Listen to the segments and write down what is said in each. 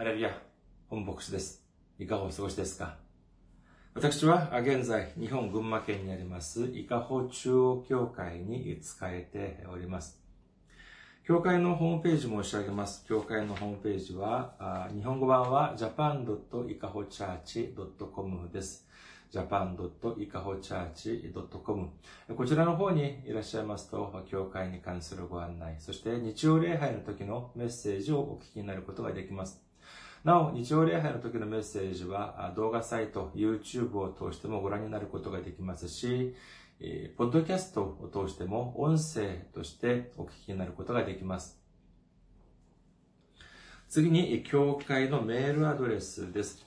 ハレルヤ、本牧師です。いかがお過ごしですか？私は現在、日本群馬県にあります、伊香保中央教会に仕えております。教会のホームページ申し上げます。教会のホームページは、日本語版は japan.ikahochurch.com です。japan.ikahochurch.com こちらの方にいらっしゃいますと、教会に関するご案内、そして日曜礼拝の時のメッセージをお聞きになることができます。なお、日曜礼拝の時のメッセージは動画サイト、YouTube を通してもご覧になることができますし、ポッドキャストを通しても音声としてお聞きになることができます。次に、教会のメールアドレスです。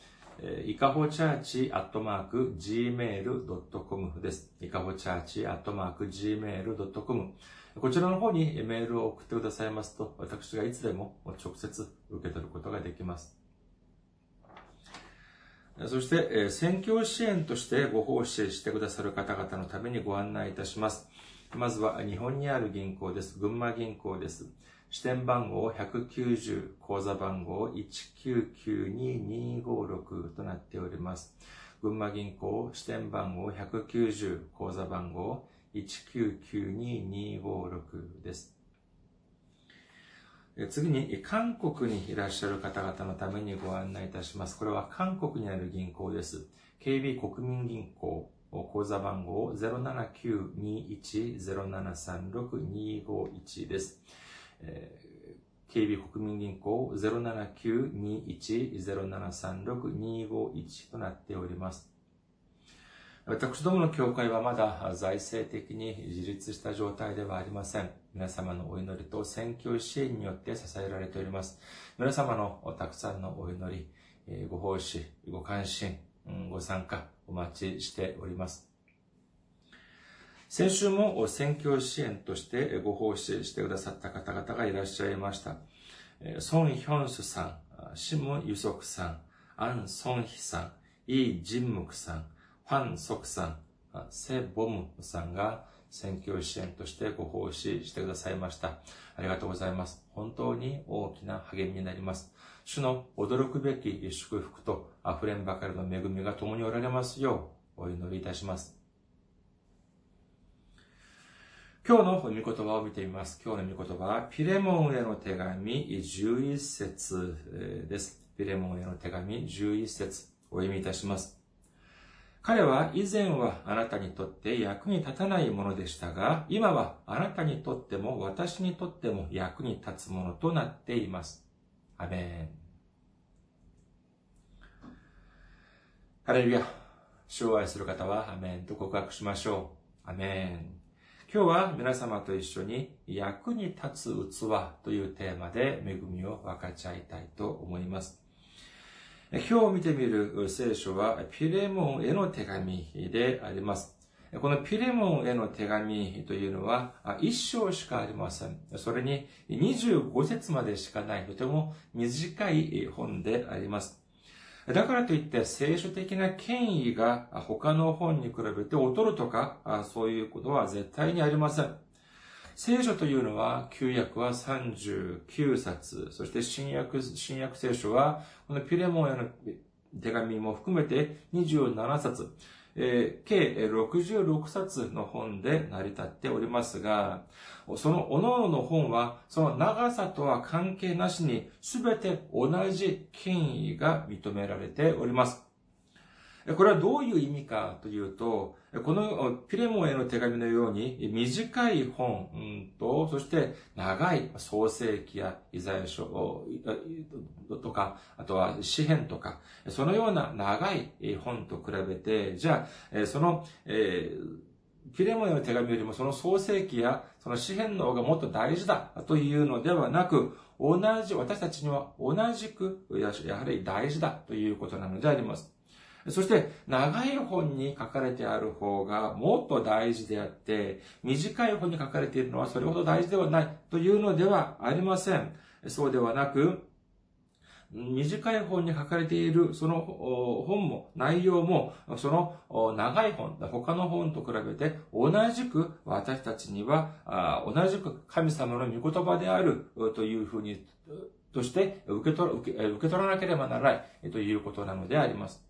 いかほチャーチアットマーク gmail.com です。いかほチャーチアットマーク gmail.com こちらの方にメールを送ってくださいますと、私がいつでも直接受け取ることができます。そして、選挙支援としてご奉仕してくださる方々のためにご案内いたします。まずは日本にある銀行です。群馬銀行です。支店番号190、口座番号1992256となっております。群馬銀行支店番号190、口座番号1992256です。次に、韓国にいらっしゃる方々のためにご案内いたします。これは韓国にある銀行です。KB 国民銀行、口座番号07921-0736-251です。KB 国民銀行07921-0736-251となっております。私どもの教会はまだ財政的に自立した状態ではありません。皆様のお祈りと選挙支援によって支えられております。皆様のたくさんのお祈り、ご奉仕、ご関心、ご参加お待ちしております。先週も選挙支援としてご奉仕してくださった方々がいらっしゃいました。ソン・ヒョンスさん、シム・ユソクさん、アン・ソンヒさん、イ・ジンムクさん、ファン・ソクさん、セ・ボムさんが選挙支援としてご奉仕してくださいました。ありがとうございます。本当に大きな励みになります。主の驚くべき祝福と溢れんばかりの恵みが共におられますようお祈りいたします。今日の御言葉を見てみます。今日の御言葉は、ピレモンへの手紙11節です。ピレモンへの手紙11節お読みいたします。彼は以前はあなたにとって役に立たないものでしたが、今はあなたにとっても私にとっても役に立つものとなっています。アメン。ハレルヤ。主を愛する方はアメンと告白しましょう。アメン。今日は皆様と一緒に役に立つ器というテーマで恵みを分かち合いたいと思います。今日見てみる聖書はピレモンへの手紙であります。このピレモンへの手紙というのは一章しかありません。それに25節までしかないとても短い本であります。だからといって聖書的な権威が他の本に比べて劣るとかそういうことは絶対にありません。聖書というのは、旧約は39冊、そして新約、新約聖書は、このピレモンへの手紙も含めて27冊、えー、計66冊の本で成り立っておりますが、その各々の本は、その長さとは関係なしに、すべて同じ権威が認められております。これはどういう意味かというと、このピレモンへの手紙のように短い本と、そして長い創世記やイザヤ書とか、あとは詩篇とか、そのような長い本と比べて、じゃあ、その、え、ピレモンへの手紙よりもその創世記やその詩篇の方がもっと大事だというのではなく、同じ、私たちには同じく、やはり大事だということなのであります。そして、長い本に書かれてある方がもっと大事であって、短い本に書かれているのはそれほど大事ではないというのではありません。そうではなく、短い本に書かれているその本も内容もその長い本、他の本と比べて同じく私たちには同じく神様の御言葉であるというふうにとして受け取らなければならないということなのであります。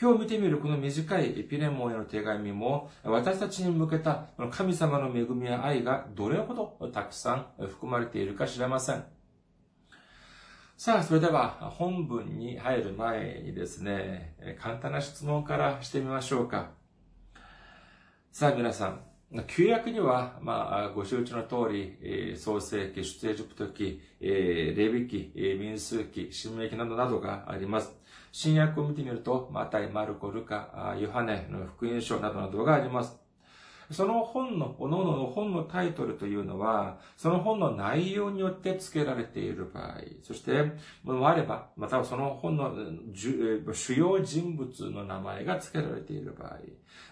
今日見てみるこの短いエピレモンへの手紙も、私たちに向けた神様の恵みや愛がどれほどたくさん含まれているか知れません。さあ、それでは本文に入る前にですね、簡単な質問からしてみましょうか。さあ皆さん、旧約には、まあ、ご承知の通り、創世記、出エジプト記、レビ記、民数記、新明記などなどがあります。新約を見てみると、マタイ、マルコ、ルカ、ヨハネの福音書などなどがあります。その本の、おののの本のタイトルというのは、その本の内容によって付けられている場合、そして、もあれば、またはその本の主要人物の名前が付けられている場合、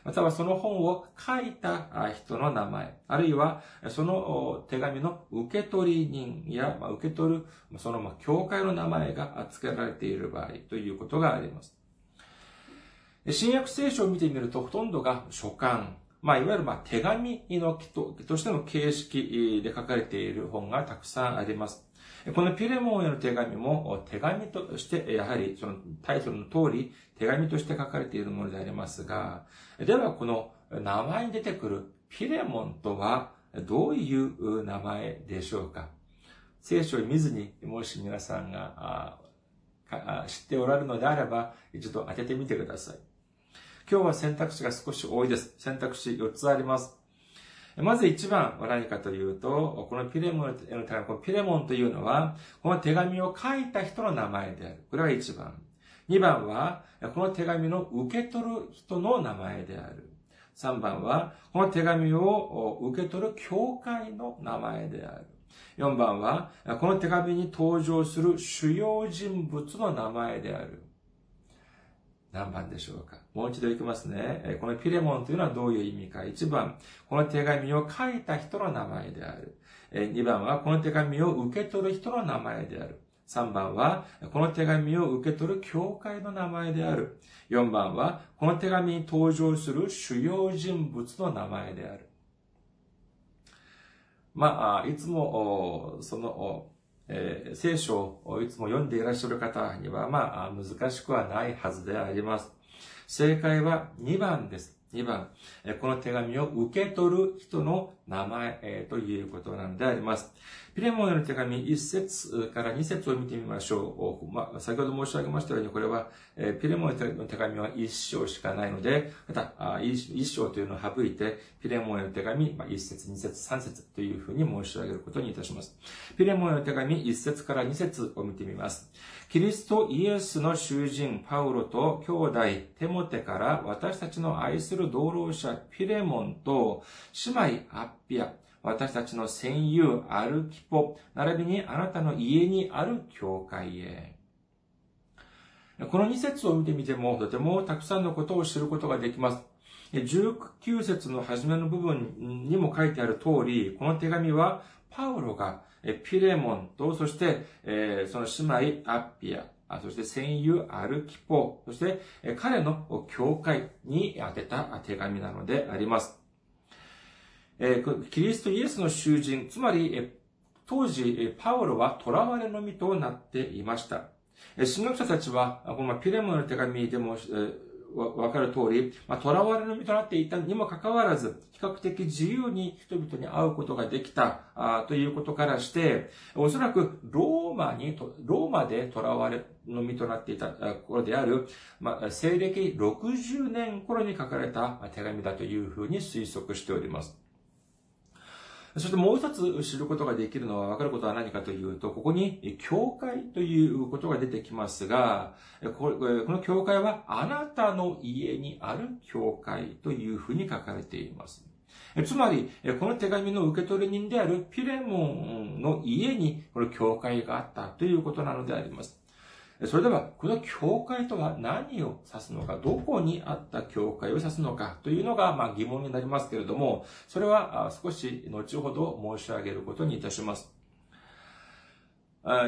またはその本を書いた人の名前、あるいはその手紙の受け取り人や、受け取る、その教会の名前が付けられている場合ということがあります。新約聖書を見てみると、ほとんどが書簡、まあ、いわゆる、まあ、手紙のととしての形式で書かれている本がたくさんあります。このピレモンへの手紙も手紙として、やはりそのタイトルの通り手紙として書かれているものでありますが、ではこの名前に出てくるピレモンとはどういう名前でしょうか？聖書を見ずに、もし皆さんが知っておられるのであれば、一度当ててみてください。今日は選択肢が少し多いです。選択肢4つあります。まず1番は何かというと、このピレモンの手紙、ピレモンというのは、この手紙を書いた人の名前である。これが1番。2番は、この手紙の受け取る人の名前である。3番は、この手紙を受け取る教会の名前である。4番は、この手紙に登場する主要人物の名前である。何番でしょうか？もう一度いきますね。このピレモンというのはどういう意味か。1番、この手紙を書いた人の名前である。2番は、この手紙を受け取る人の名前である。3番は、この手紙を受け取る教会の名前である。4番は、この手紙に登場する主要人物の名前である。まあ、いつも、その、えー、聖書をいつも読んでいらっしゃる方には、まあ、難しくはないはずであります。正解は2番です。2番、この手紙を受け取る人の名前えということなのであります。ピレモンへの手紙1節から2節を見てみましょう。まあ、先ほど申し上げましたように、これは、ピレモンへの手紙は1章しかないので、また、1章というのを省いて、ピレモンへの手紙、まあ、1節、2節、3節というふうに申し上げることにいたします。ピレモンへの手紙1節から2節を見てみます。キリストイエスの囚人パウロと兄弟テモテから私たちの愛する同労者ピレモンと姉妹ピア、私たちの戦友アルキポ、並びにあなたの家にある教会へ。この2節を見てみても、とてもたくさんのことを知ることができます。19節の初めの部分にも書いてある通り、この手紙はパウロがピレモンと、そして、その姉妹アッピア、そして戦友アルキポ、そして彼の教会に宛てた手紙なのであります。えキリストイエスの囚人、つまり、当時、パウロは囚われの身となっていました。神学者たちは、このピレモの手紙でも、わかる通り、まあ、囚われの身となっていたにもかかわらず、比較的自由に人々に会うことができた、あということからして、おそらくローマに、ローマで囚われの身となっていた頃である、まあ、西暦60年頃に書かれた手紙だというふうに推測しております。そしてもう一つ知ることができるのは分かることは何かというと、ここに教会ということが出てきますが、この教会はあなたの家にある教会というふうに書かれています。つまり、この手紙の受け取り人であるピレモンの家にこの教会があったということなのであります。それでは、この教会とは何を指すのか、どこにあった教会を指すのかというのが、まあ、疑問になりますけれども、それは少し後ほど申し上げることにいたします。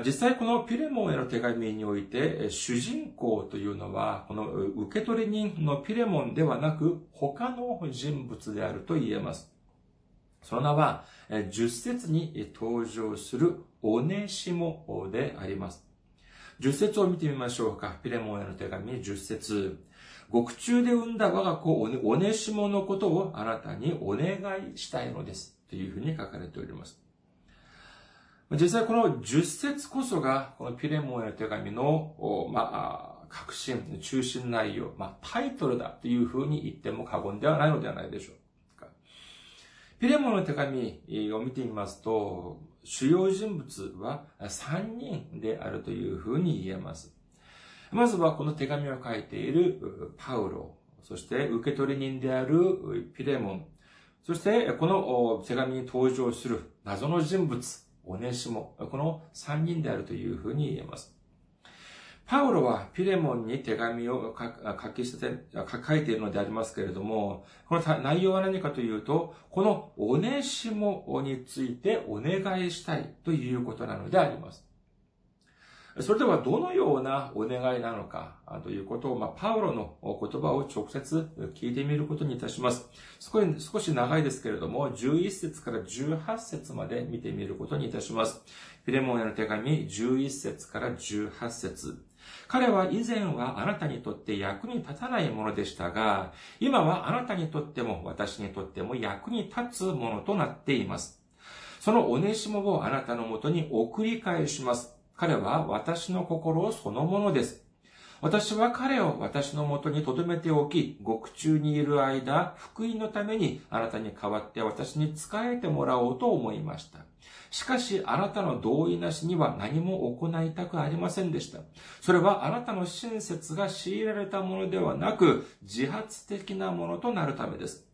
実際このピレモンへの手紙において、主人公というのは、この受け取り人のピレモンではなく、他の人物であると言えます。その名は、十節に登場するオネシモであります。十節を見てみましょうか。ピレモンへの手紙十節。獄中で産んだ我が子オネシモのことをあなたにお願いしたいのです。というふうに書かれております。実際この十節こそが、このピレモンへの手紙の、まあ、核心、中心内容、まあ、タイトルだというふうに言っても過言ではないのではないでしょうか。ピレモンの手紙を見てみますと、主要人物は3人であるというふうに言えます。まずはこの手紙を書いているパウロ、そして受け取り人であるピレモン、そしてこの手紙に登場する謎の人物、オネシモ、この3人であるというふうに言えます。パウロはピレモンに手紙を書き捨て、書いているのでありますけれども、この内容は何かというと、このオネシモについてお願いしたいということなのであります。それではどのようなお願いなのかということを、まあ、パウロの言葉を直接聞いてみることにいたします。少し少し長いですけれども、11節から18節まで見てみることにいたします。フィレモンへの手紙11節から18節彼は以前はあなたにとって役に立たないものでしたが、今はあなたにとっても私にとっても役に立つものとなっています。そのおねしもをあなたのもとに送り返します。彼は私の心そのものです。私は彼を私のもとに留めておき、獄中にいる間、福音のためにあなたに代わって私に仕えてもらおうと思いました。しかし、あなたの同意なしには何も行いたくありませんでした。それはあなたの親切が強いられたものではなく、自発的なものとなるためです。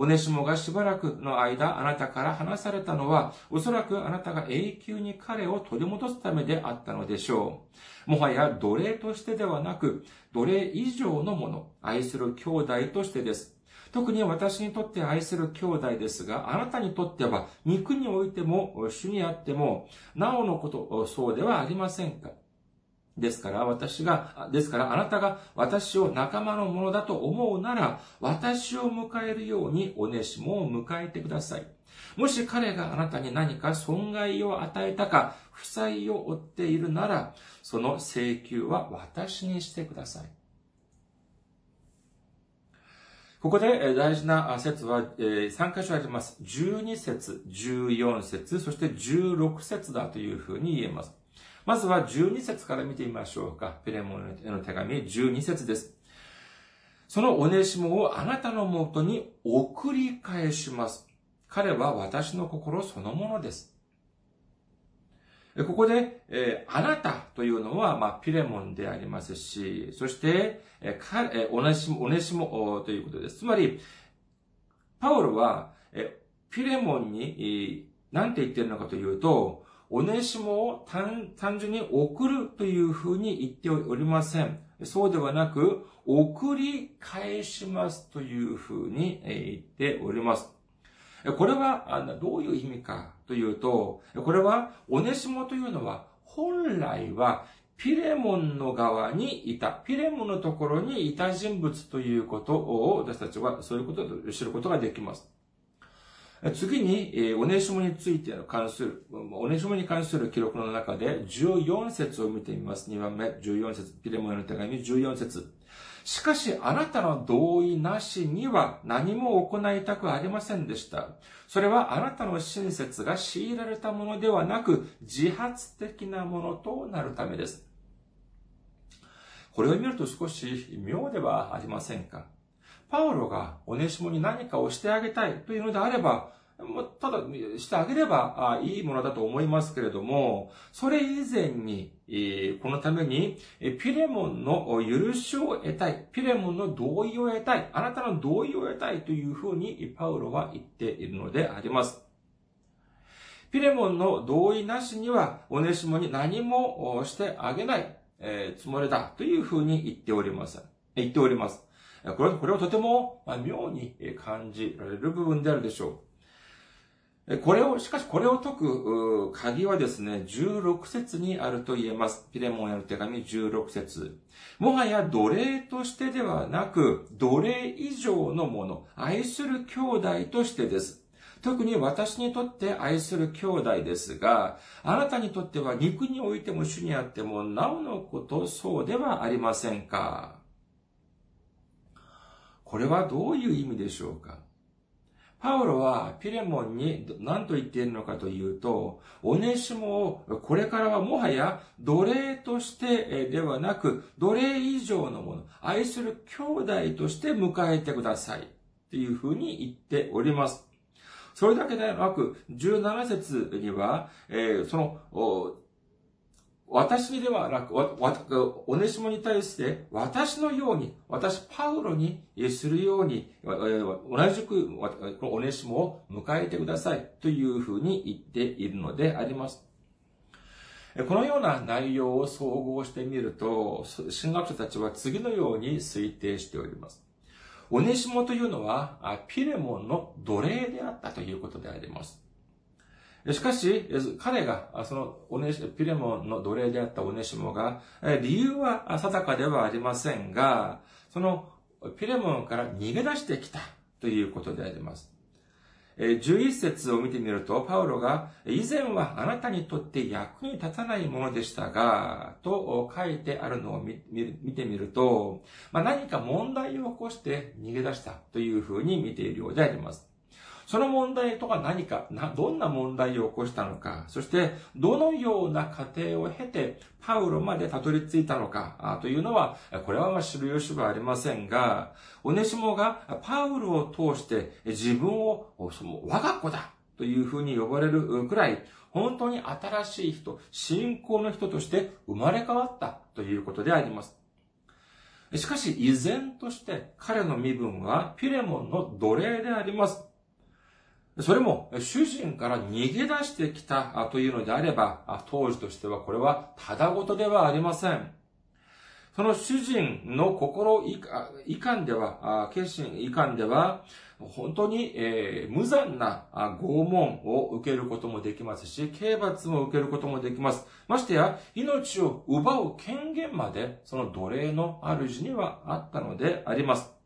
オネシモがしばらくの間あなたから離されたのは、おそらくあなたが永久に彼を取り戻すためであったのでしょう。もはや奴隷としてではなく、奴隷以上のもの、愛する兄弟としてです。特に私にとって愛する兄弟ですが、あなたにとっては肉においても主にあっても、なおのこと、そうではありませんかですから私が、ですからあなたが私を仲間のものだと思うなら、私を迎えるようにおねしもを迎えてください。もし彼があなたに何か損害を与えたか、負債を負っているなら、その請求は私にしてください。ここで大事な説は3箇所あります。12節、14節、そして16節だというふうに言えます。まずは12節から見てみましょうか。ペレモンへの手紙12節です。そのおねしもをあなたのもとに送り返します。彼は私の心そのものです。ここで、えー、あなたというのは、まあ、ピレモンでありますし、そして、えー、かえー、おねしも、おねしもということです。つまり、パウロは、えー、ピレモンに、えー、何て言ってるのかというと、おねしもを単純に送るというふうに言っておりません。そうではなく、送り返しますというふうに言っております。これはどういう意味かというと、これは、オネシモというのは、本来は、ピレモンの側にいた、ピレモンのところにいた人物ということを、私たちはそういうことを知ることができます。次に、オネシモについての関する、オネシモに関する記録の中で14節を見てみます。2番目、14節、ピレモンの手紙14節しかし、あなたの同意なしには何も行いたくありませんでした。それはあなたの親切が強いられたものではなく、自発的なものとなるためです。これを見ると少し妙ではありませんか？パウロがオネシモに何かをしてあげたいというのであれば、ただしてあげればいいものだと思いますけれども、それ以前に、このために、ピレモンの許しを得たい。ピレモンの同意を得たい。あなたの同意を得たいというふうにパウロは言っているのであります。ピレモンの同意なしには、オネシモに何もしてあげないつもりだというふうに言っております。言っております。これこれをとても妙に感じられる部分であるでしょう。これを、しかしこれを解く鍵はですね、16節にあると言えます。ピレモンへの手紙16節もはや奴隷としてではなく、奴隷以上のもの、愛する兄弟としてです。特に私にとって愛する兄弟ですが、あなたにとっては肉においても主にあってもなおのことそうではありませんかこれはどういう意味でしょうか？パウロはピレモンに何と言っているのかというと、オネシモをこれからはもはや奴隷としてではなく、奴隷以上のもの、愛する兄弟として迎えてください。というふうに言っております。それだけでなく、17節には、えー、その、私にではなく、おねしもに対して、私のように、私、パウロにするように、同じく、おねしもを迎えてください、というふうに言っているのであります。このような内容を総合してみると、神学者たちは次のように推定しております。オネシモというのは、ピレモンの奴隷であったということであります。しかし、彼が、そのオネシ、ピレモンの奴隷であったオネシモが、理由は定かではありませんが、そのピレモンから逃げ出してきたということであります。11節を見てみると、パウロが、以前はあなたにとって役に立たないものでしたが、と書いてあるのを見てみると、まあ、何か問題を起こして逃げ出したというふうに見ているようであります。その問題とは何か、どんな問題を起こしたのか、そしてどのような過程を経てパウロまでたどり着いたのかというのは、これはまあ知る由はありませんが、オネシモがパウロを通して自分をその我が子だというふうに呼ばれるくらい、本当に新しい人、信仰の人として生まれ変わったということであります。しかし、依然として彼の身分はピレモンの奴隷であります。それも主人から逃げ出してきたというのであれば、当時としてはこれはただごとではありません。その主人の心遺憾では、決心遺憾では、本当に、えー、無残な拷問を受けることもできますし、刑罰も受けることもできます。ましてや、命を奪う権限まで、その奴隷の主にはあったのであります。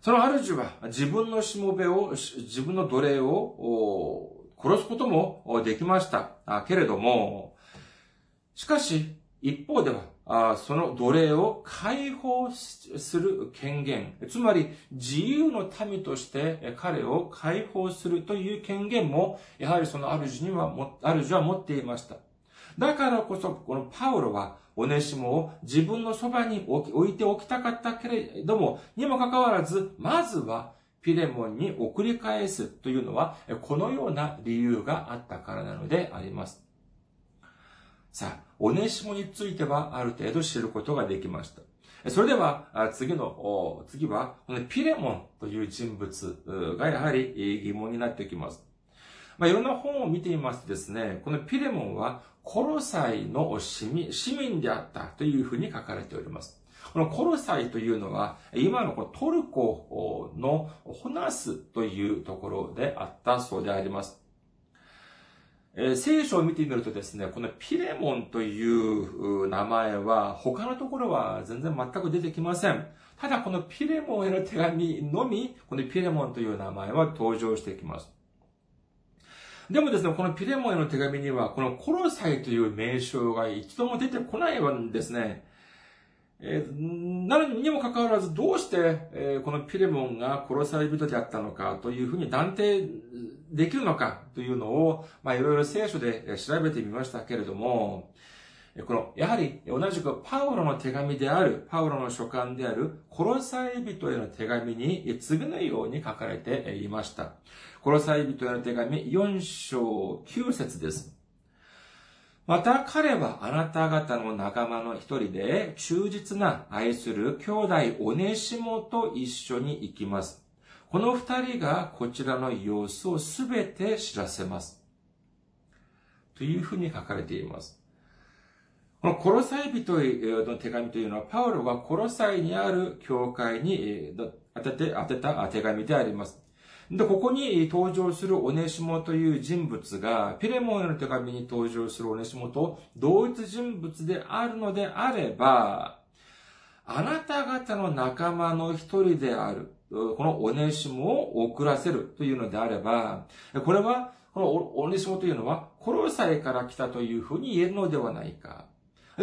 その主は自分のしもべを、自分の奴隷を殺すこともできました。けれども、しかし、一方では、その奴隷を解放する権限、つまり自由の民として彼を解放するという権限も、やはりその主には、主は持っていました。だからこそ、このパウロは、オネシモを自分のそばに置いておきたかったけれども、にもかかわらず、まずはピレモンに送り返すというのは、このような理由があったからなのであります。さあ、オネシモについてはある程度知ることができました。それでは、次の、次は、ピレモンという人物がやはり疑問になってきます。まあ、いろんな本を見ていますとですね、このピレモンはコロサイの市民市民であったというふうに書かれております。このコロサイというのは、今のトルコのホナスというところであったそうであります。えー、聖書を見てみるとですね、このピレモンという名前は他のところは全然全く出てきません。ただこのピレモンへの手紙のみ、このピレモンという名前は登場してきます。でもですね、このピレモンへの手紙には、このコロサイという名称が一度も出てこないんですね。えー、なのにもかかわらず、どうして、えー、このピレモンが殺され人であったのかというふうに断定できるのかというのを、まあ、いろいろ聖書で調べてみましたけれども、この、やはり同じくパウロの手紙である、パウロの書簡である、殺され人への手紙に次のように書かれていました。殺され人への手紙4章9節です。また彼はあなた方の仲間の一人で忠実な愛する兄弟オネシモと一緒に行きます。この二人がこちらの様子をすべて知らせます。というふうに書かれています。このコロサイ人の手紙というのは、パウロがコロサイにある教会に当てて、当てた手紙であります。で、ここに登場するオネシモという人物が、ピレモンへの手紙に登場するオネシモと同一人物であるのであれば、あなた方の仲間の一人である。このオネシモを送らせるというのであれば、これは、このオネシモというのは、コロサイから来たというふうに言えるのではないか。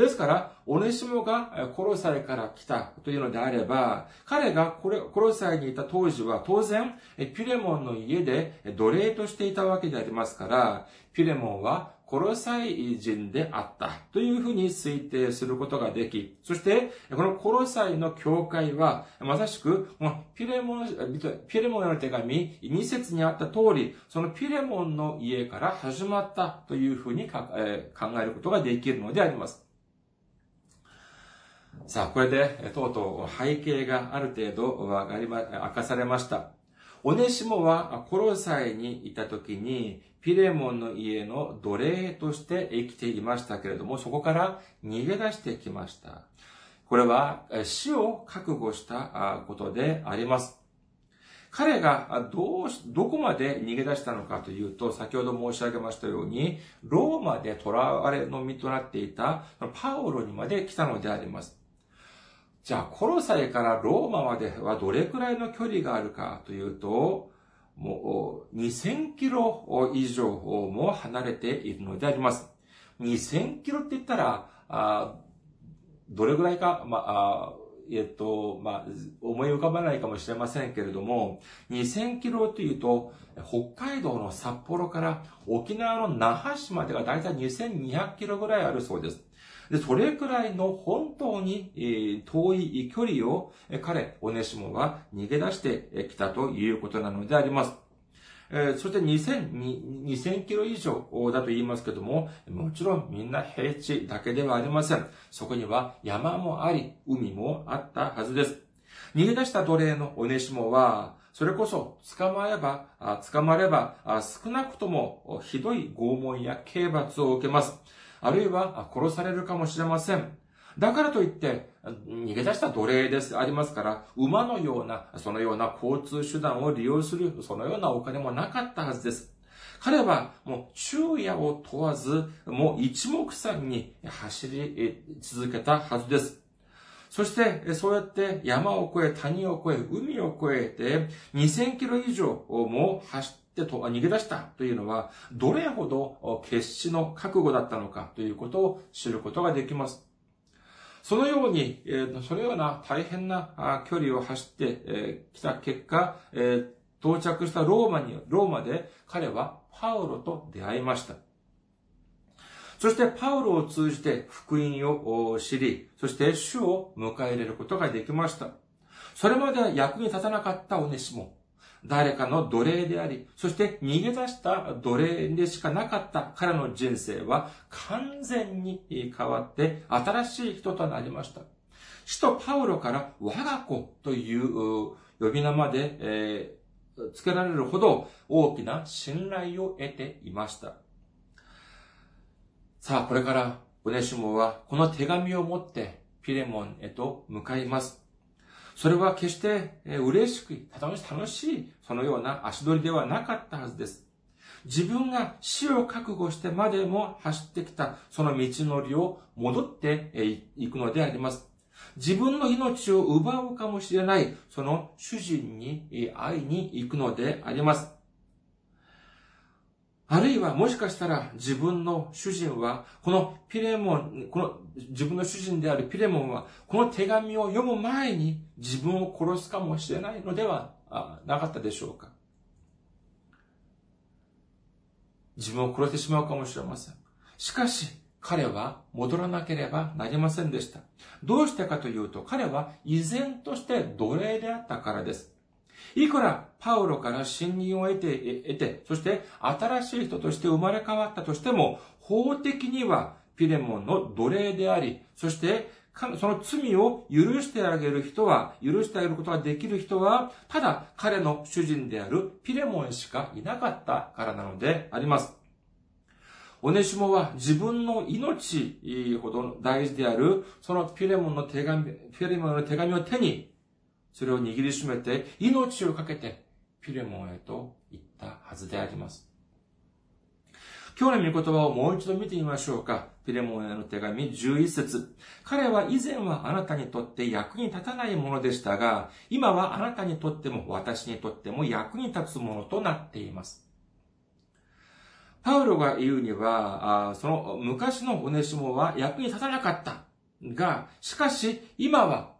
ですから、オネシモがコロサイから来たというのであれば、彼がコロサイにいた当時は当然、ピレモンの家で奴隷としていたわけでありますから、ピレモンはコロサイ人であったというふうに推定することができ、そして、このコロサイの教会は、まさしく、ピレモン、ピレモンの手紙2節にあった通り、そのピレモンの家から始まったというふうに考えることができるのであります。さあ、これで、とうとう背景がある程度わかりま、明かされました。オネシモはコロサイにいた時に、ピレモンの家の奴隷として生きていましたけれども、そこから逃げ出してきました。これは死を覚悟したことであります。彼がどうし、どこまで逃げ出したのかというと、先ほど申し上げましたように、ローマで囚われの身となっていたパウロにまで来たのであります。じゃあ、コロサイからローマまではどれくらいの距離があるかというと、もう2000キロ以上も離れているのであります。2000キロって言ったら、あどれぐらいか、まあ、えっと、まあ、思い浮かばないかもしれませんけれども、2000キロというと、北海道の札幌から沖縄の那覇市までがだいたい2200キロぐらいあるそうです。で、それくらいの本当に、遠い距離を、彼、オネシモは逃げ出してきたということなのであります。えそして2000、2000キロ以上だと言いますけども、もちろんみんな平地だけではありません。そこには山もあり、海もあったはずです。逃げ出した奴隷のオネシモは、それこそ捕まれば、捕まれば、少なくともひどい拷問や刑罰を受けます。あるいは殺されるかもしれません。だからといって、逃げ出した奴隷です、ありますから、馬のような、そのような交通手段を利用する、そのようなお金もなかったはずです。彼はもう昼夜を問わず、もう一目散に走り続けたはずです。そして、そうやって山を越え、谷を越え、海を越えて、2000キロ以上も走って、逃げ出したというのは、どれほど決死の覚悟だったのかということを知ることができます。そのように、そのような大変な距離を走ってきた結果、到着したローマに、ローマで彼はパウロと出会いました。そしてパウロを通じて福音を知り、そして主を迎え入れることができました。それまでは役に立たなかったおネシモ。誰かの奴隷であり、そして逃げ出した奴隷でしかなかった彼の人生は完全に変わって新しい人となりました。使徒パウロから我が子という呼び名まで、えー、付けられるほど大きな信頼を得ていました。さあ、これからオネシモはこの手紙を持ってピレモンへと向かいます。それは決して嬉しく、楽しい、そのような足取りではなかったはずです。自分が死を覚悟してまでも走ってきたその道のりを戻っていくのであります。自分の命を奪うかもしれないその主人に会いに行くのであります。あるいはもしかしたら自分の主人は、このピレモン、この自分の主人であるピレモンは、この手紙を読む前に自分を殺すかもしれないのではなかったでしょうか？自分を殺してしまうかもしれません。しかし、彼は戻らなければなりませんでした。どうしてかというと、彼は依然として奴隷であったからです。いくらパウロから信任を得て、得て、そして新しい人として生まれ変わったとしても、法的にはピレモンの奴隷であり、そしてその罪を許してあげる人は、許してあげることができる人は、ただ彼の主人であるピレモンしかいなかったからなのであります。オネシモは自分の命ほど大事である、そのピレモンの手紙、ピレモンの手紙を手に、それを握りしめて命を懸けてピレモンへと行ったはずであります。今日の御言葉をもう一度見てみましょうか。ピレモンへの手紙11節彼は以前はあなたにとって役に立たないものでしたが、今はあなたにとっても私にとっても役に立つものとなっています。パウロが言うには、その昔のオネシモは役に立たなかった。が、しかし今は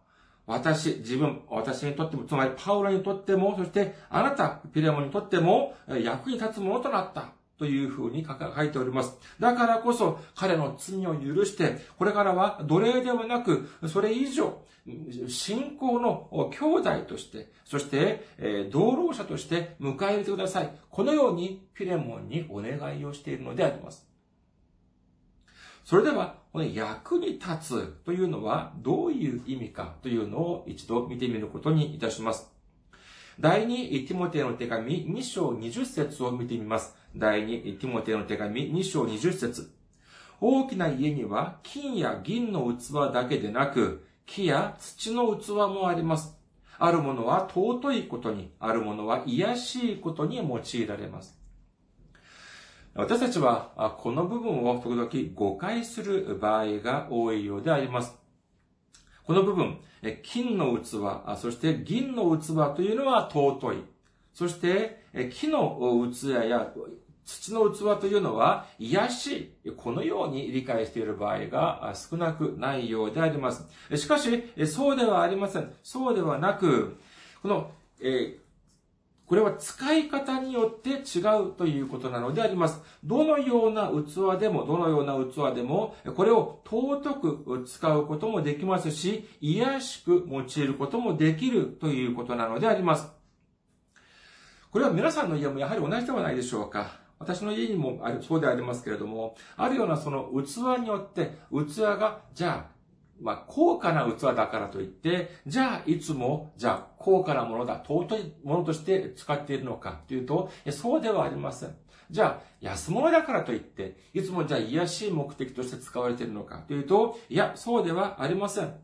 私、自分、私にとっても、つまりパウロにとっても、そしてあなた、ピレモンにとっても役に立つものとなった。というふうに書いております。だからこそ彼の罪を許して、これからは奴隷ではなく、それ以上、信仰の兄弟として、そして、え同労者として迎え入れてください。このようにピレモンにお願いをしているのであります。それでは、役に立つというのはどういう意味かというのを一度見てみることにいたします。第2ティモテの手紙2章20節を見てみます。第2ティモテの手紙2章20節大きな家には金や銀の器だけでなく、木や土の器もあります。あるものは尊いことに、あるものは癒しいことに用いられます。私たちは、この部分を時々誤解する場合が多いようであります。この部分、金の器、そして銀の器というのは尊い。そして、木の器や土の器というのは癒し、このように理解している場合が少なくないようであります。しかし、そうではありません。そうではなく、この、えこれは使い方によって違うということなのであります。どのような器でも、どのような器でも、これを尊く使うこともできますし、癒しく用いることもできるということなのであります。これは皆さんの家もやはり同じではないでしょうか。私の家にもある、そうでありますけれども、あるようなその器によって、器が、じゃあ、まあ、高価な器だからといって、じゃあ、いつも、じゃあ、高価なものだ、尊いものとして使っているのかというと、そうではありません。じゃあ、安物だからといって、いつもじゃあ、癒しい目的として使われているのかというと、いや、そうではありません。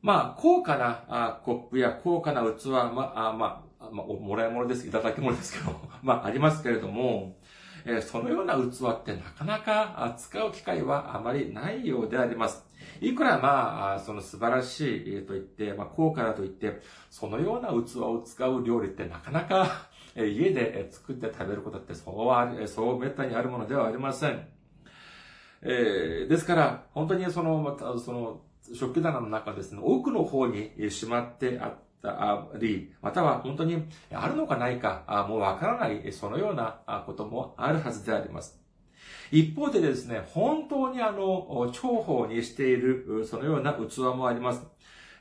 まあ、高価なコップや高価な器は、まあ、まあ、まあ、もらい物です、いただき物ですけど、まあ、ありますけれども、えそのような器ってなかなか使う機会はあまりないようであります。いくらまあ、その素晴らしいと言って、まあ、高価だと言って、そのような器を使う料理ってなかなか家で作って食べることってそうは、そうめったにあるものではありません。えー、ですから、本当にその、また、その、食器棚の中ですね、奥の方にしまってあっり、または本当にあるのかないか、もうわからない、そのようなこともあるはずであります。一方でですね、本当にあの、重宝にしている、そのような器もあります。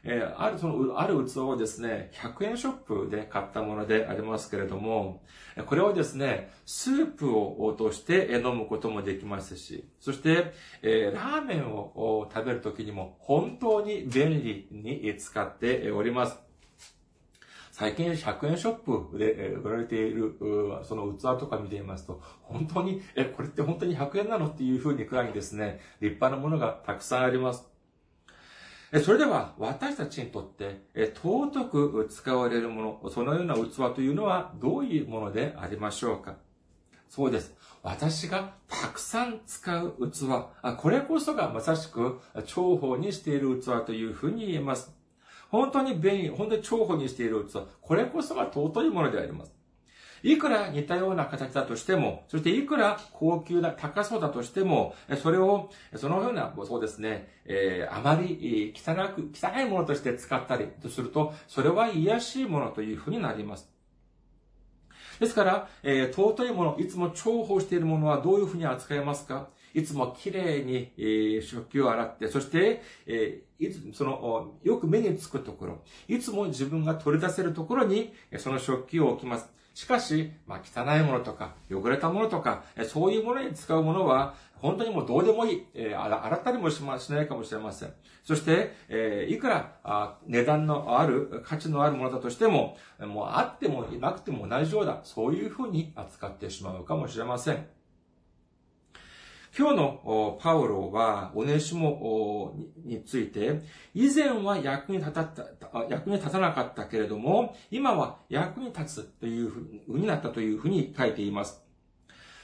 えー、ある、その、ある器をですね、100円ショップで買ったものでありますけれども、これをですね、スープを落として飲むこともできますし、そして、えー、ラーメンを食べるときにも本当に便利に使っております。最近100円ショップで売られている、その器とか見ていますと、本当に、え、これって本当に100円なのっていう風にくらいにですね、立派なものがたくさんあります。それでは、私たちにとって、尊く使われるもの、そのような器というのはどういうものでありましょうか？そうです。私がたくさん使う器、これこそがまさしく重宝にしている器というふうに言えます。本当に便利、本当に重宝にしている器、これこそが尊いものであります。いくら似たような形だとしても、そしていくら高級な、高そうだとしても、それを、そのような、そうですね、えー、あまり汚く、汚いものとして使ったりとすると、それは癒しいものというふうになります。ですから、えー、尊いもの、いつも重宝しているものはどういうふうに扱いますか？いつもきれいに、食器を洗って、そして、え、その、よく目につくところ、いつも自分が取り出せるところに、その食器を置きます。しかし、まあ、汚いものとか、汚れたものとか、そういうものに使うものは、本当にもうどうでもいい。えー、洗ったりもしま、しないかもしれません。そして、えー、いくらあ値段のある、価値のあるものだとしても、もうあってもいなくても同じようだ。そういうふうに扱ってしまうかもしれません。今日のパウロは、オネシモについて、以前は役に立た役に立たなかったけれども、今は役に立つというふうになったというふうに書いています。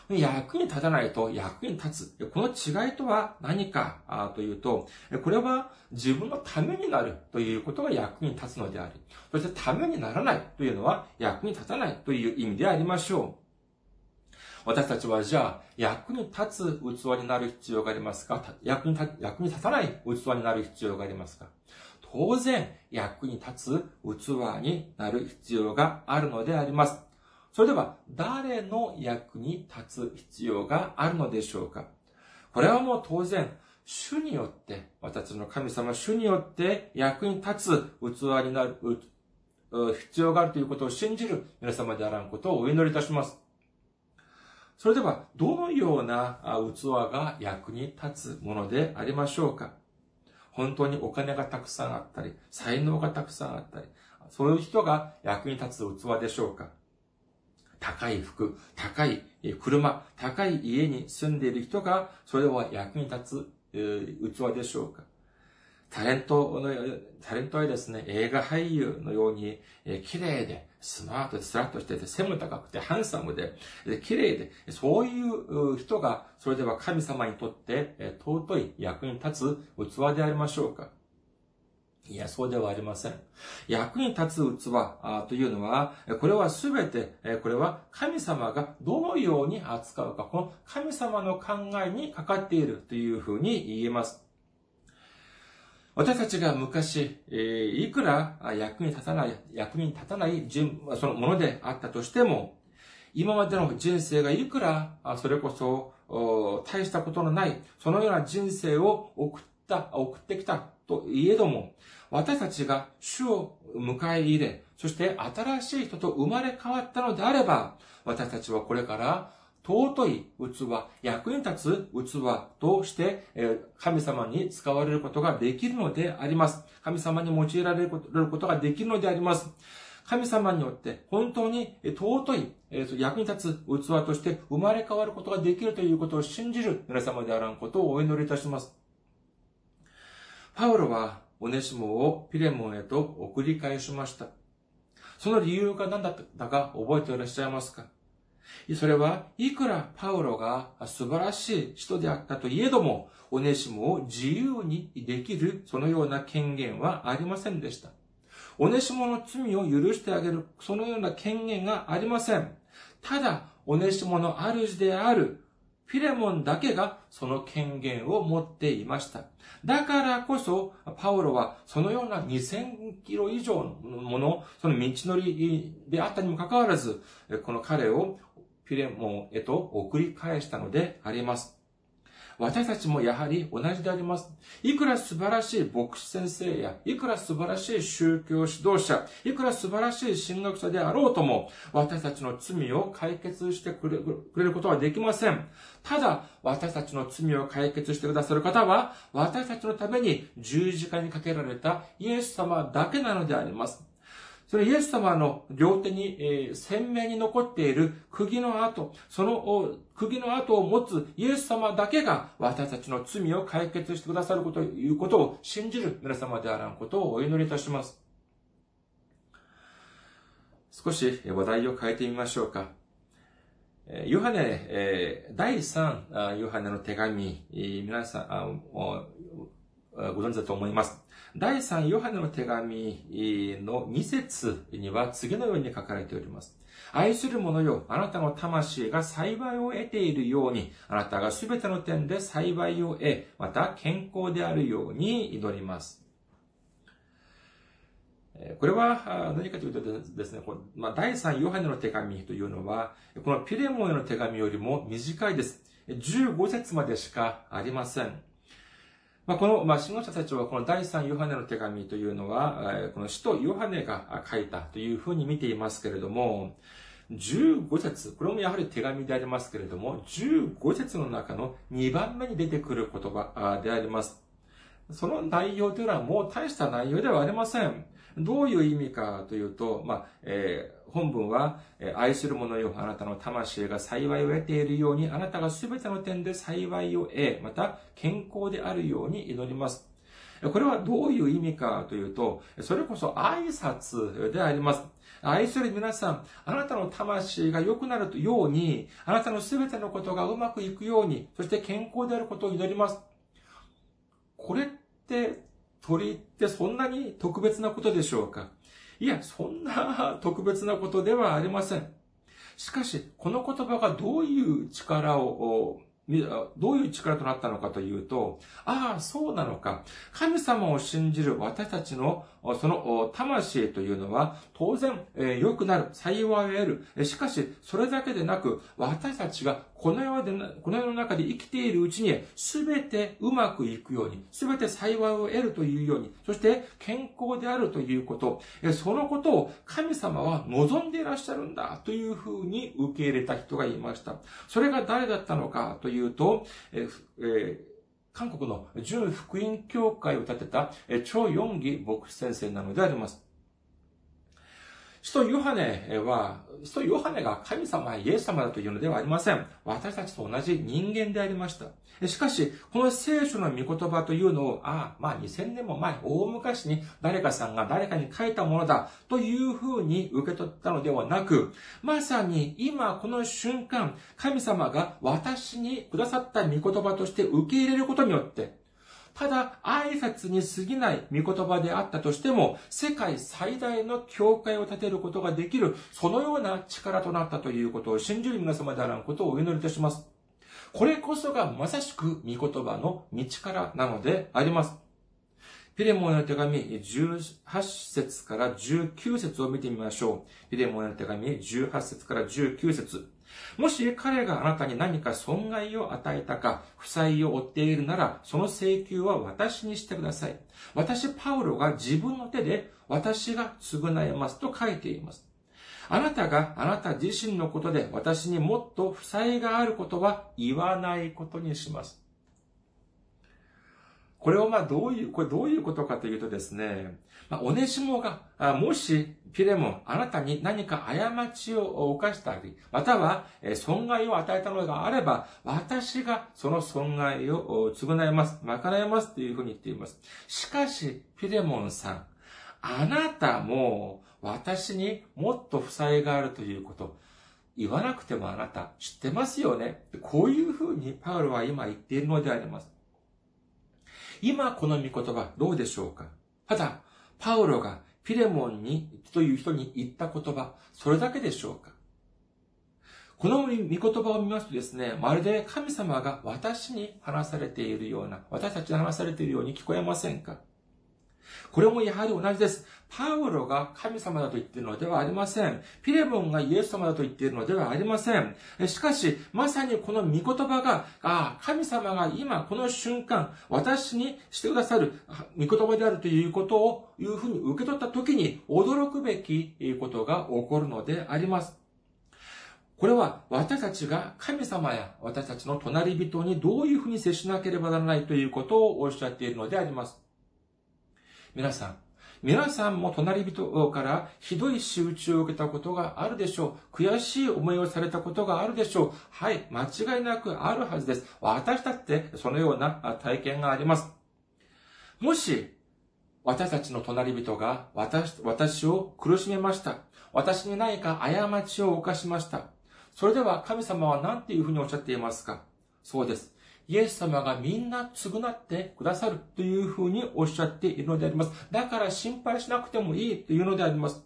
役に立たないと役に立つ。この違いとは何かというと、これは自分のためになるということが役に立つのであり、そしてためにならないというのは役に立たないという意味でありましょう。私たちはじゃあ、役に立つ器になる必要がありますか？役に役に立たない器になる必要がありますか？当然、役に立つ器になる必要があるのであります。それでは、誰の役に立つ必要があるのでしょうか？これはもう当然、主によって、私の神様、主によって役に立つ器になる、必要があるということを信じる皆様であらんことをお祈りいたします。それでは、どのような器が役に立つものでありましょうか？本当にお金がたくさんあったり、才能がたくさんあったり、そういう人が役に立つ器でしょうか？高い服、高い車、高い家に住んでいる人が、それは役に立つ器でしょうか？タレントの、タレントはですね、映画俳優のように、綺麗で、スマートで、スラッとしてて、背も高くて、ハンサムで、で綺麗で、そういう人が、それでは神様にとって、尊い役に立つ器でありましょうかいや、そうではありません。役に立つ器というのは、これはすべて、これは神様がどのように扱うか、この神様の考えにかかっているというふうに言えます。私たちが昔え、いくら役に立たない、役に立たないそのものであったとしても、今までの人生がいくら、それこそ、大したことのない、そのような人生を送った、送ってきたといえども、私たちが主を迎え入れ、そして新しい人と生まれ変わったのであれば、私たちはこれから尊い器、役に立つ器として、神様に使われることができるのであります。神様に用いられることができるのであります。神様によって本当に尊い役に立つ器として生まれ変わることができるということを信じる皆様であらんことをお祈りいたします。パウロはオネシモをピレモンへと送り返しました。その理由が何だったか覚えていらっしゃいますか？それは、いくらパウロが素晴らしい人であったといえども、オネシモを自由にできる、そのような権限はありませんでした。オネシモの罪を許してあげる、そのような権限がありません。ただ、オネシモの主であるフィレモンだけがその権限を持っていました。だからこそ、パウロはそのような2000キロ以上のもの、その道のりであったにもかかわらず、この彼をフィレモンへと送り返したのであります。私たちもやはり同じであります。いくら素晴らしい牧師先生や、いくら素晴らしい宗教指導者、いくら素晴らしい神学者であろうとも、私たちの罪を解決してくれることはできません。ただ、私たちの罪を解決してくださる方は、私たちのために十字架にかけられたイエス様だけなのであります。それイエス様の両手に、え、鮮明に残っている釘の跡、その釘の跡を持つイエス様だけが私たちの罪を解決してくださること、いうことを信じる皆様であらんことをお祈りいたします。少し話題を変えてみましょうか。ヨハネ、え第3ヨハネの手紙、皆さん、ご存知だと思います。第3ヨハネの手紙の2節には次のように書かれております。愛する者よ、あなたの魂が幸いを得ているように、あなたがすべての点で幸いを得、また健康であるように祈ります。これは何かというとですね、まあ、第3ヨハネの手紙というのは、このピレモンへの手紙よりも短いです。15節までしかありません。まあ、この、まあ、信者たちはこの第3ヨハネの手紙というのは、この使徒ヨハネが書いたというふうに見ていますけれども、15節、これもやはり手紙でありますけれども、15節の中の2番目に出てくる言葉であります。その内容というのはもう大した内容ではありません。どういう意味かというと、まあ、えー、本文は、愛する者よ、あなたの魂が幸いを得ているように、あなたがすべての点で幸いを得、また健康であるように祈ります。これはどういう意味かというと、それこそ挨拶であります。愛する皆さん、あなたの魂が良くなるように、あなたの全てのことがうまくいくように、そして健康であることを祈ります。これって、鳥ってそんなに特別なことでしょうか？いや、そんな特別なことではありません。しかし、この言葉がどういう力をどういう力となったのかというと、ああ、そうなのか。神様を信じる私たちの、その魂というのは、当然、えー、良くなる、幸いを得る。しかし、それだけでなく、私たちがこの世で、この世の中で生きているうちに、すべてうまくいくように、すべて幸いを得るというように、そして健康であるということ、そのことを神様は望んでいらっしゃるんだというふうに受け入れた人がいました。それが誰だったのかというと、えー韓国の純福音教会を建てた、チョ・ヨンギ牧師先生なのであります。使徒ヨハネは、使徒ヨハネが神様、イエス様だというのではありません。私たちと同じ人間でありました。しかし、この聖書の御言葉というのを、ああ、まあ2000年も前、大昔に誰かさんが誰かに書いたものだというふうに受け取ったのではなく、まさに今この瞬間、神様が私にくださった御言葉として受け入れることによって、ただ挨拶に過ぎない御言葉であったとしても、世界最大の教会を建てることができる、そのような力となったということを信じる皆様であらんことをお祈りいたします。これこそがまさしく御言葉の道からなのであります。ピレモンの手紙18節から19節を見てみましょう。ピレモンの手紙18節から19節もし彼があなたに何か損害を与えたか、負債を負っているなら、その請求は私にしてください。私、パウロが自分の手で私が償いますと書いています。あなたがあなた自身のことで私にもっと負債があることは言わないことにします。これをまあどういう、これどういうことかというとですね、まあ、オネシモが、もし、ピレモン、あなたに何か過ちを犯したり、または、損害を与えたのがあれば、私がその損害を償います、賄いますというふうに言っています。しかし、ピレモンさん、あなたも私にもっと負債があるということ、言わなくてもあなた知ってますよね。こういうふうにパウロは今言っているのであります。今この御言葉どうでしょうか？ただ、パウロがピレモンに、という人に言った言葉、それだけでしょうか？この御言葉を見ますとですね、まるで神様が私に話されているような、私たちに話されているように聞こえませんか？これもやはり同じです。パウロが神様だと言っているのではありません。ピレモンがイエス様だと言っているのではありません。しかし、まさにこの御言葉が、ああ、神様が今この瞬間、私にしてくださる御言葉であるということを、いうふうに受け取った時に驚くべきことが起こるのであります。これは私たちが神様や私たちの隣人にどういうふうに接しなければならないということをおっしゃっているのであります。皆さん、皆さんも隣人からひどい仕打ちを受けたことがあるでしょう。悔しい思いをされたことがあるでしょう。はい、間違いなくあるはずです。私だってそのような体験があります。もし、私たちの隣人が私私を苦しめました。私に何か過ちを犯しました。それでは神様は何ていうふうにおっしゃっていますか？そうです。イエス様がみんな償ってくださるというふうにおっしゃっているのであります。だから心配しなくてもいいというのであります。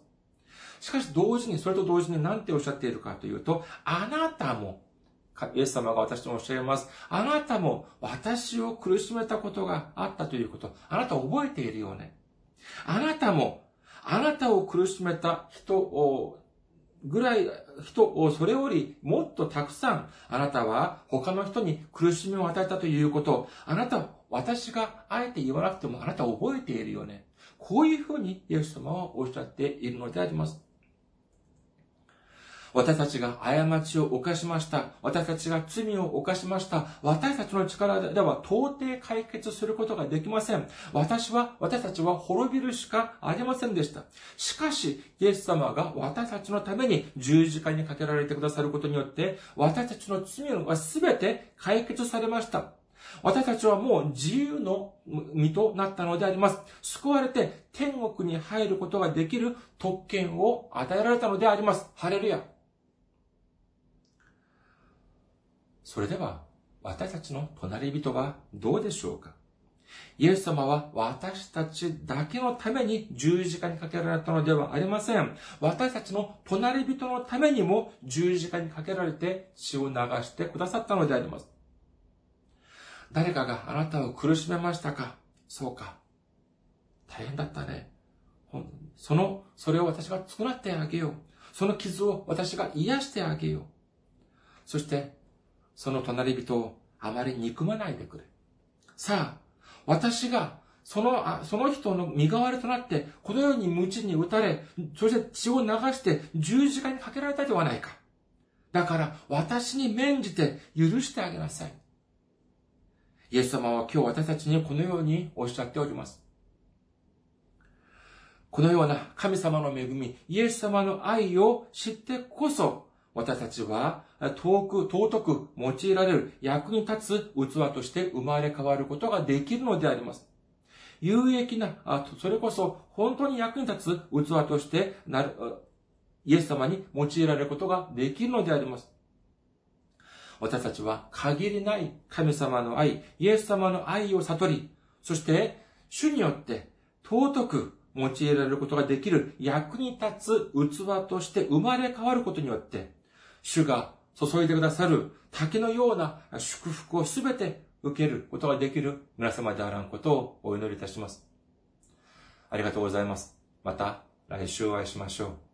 しかし同時に、それと同時に何ておっしゃっているかというと、あなたも、イエス様が私とおっしゃいます。あなたも私を苦しめたことがあったということ、あなた覚えているよね。あなたも、あなたを苦しめた人をぐらい人をそれよりもっとたくさんあなたは他の人に苦しみを与えたということ、あなた、私があえて言わなくてもあなたは覚えているよね。こういうふうにイエス様はおっしゃっているのであります。私たちが過ちを犯しました。私たちが罪を犯しました。私たちの力では到底解決することができません。私は、私たちは滅びるしかありませんでした。しかし、イエス様が私たちのために十字架にかけられてくださることによって、私たちの罪は全て解決されました。私たちはもう自由の身となったのであります。救われて天国に入ることができる特権を与えられたのであります。ハレルヤ。それでは、私たちの隣人はどうでしょうか？イエス様は私たちだけのために十字架にかけられたのではありません。私たちの隣人のためにも十字架にかけられて血を流してくださったのであります。誰かがあなたを苦しめましたか？そうか。大変だったね。その、それを私が償ってあげよう。その傷を私が癒してあげよう。そして、その隣人をあまり憎まないでくれ。さあ、私がその、その人の身代わりとなって、このように鞭に打たれ、そして血を流して十字架にかけられたではないか。だから私に免じて許してあげなさい。イエス様は今日私たちにこのようにおっしゃっております。このような神様の恵み、イエス様の愛を知ってこそ、私たちは遠く、尊く用いられる役に立つ器として生まれ変わることができるのであります。有益な、それこそ本当に役に立つ器としてなる、イエス様に用いられることができるのであります。私たちは限りない神様の愛、イエス様の愛を悟り、そして主によって尊く用いられることができる役に立つ器として生まれ変わることによって、主が注いでくださる滝のような祝福をすべて受けることができる皆様であらんことをお祈りいたします。ありがとうございます。また来週お会いしましょう。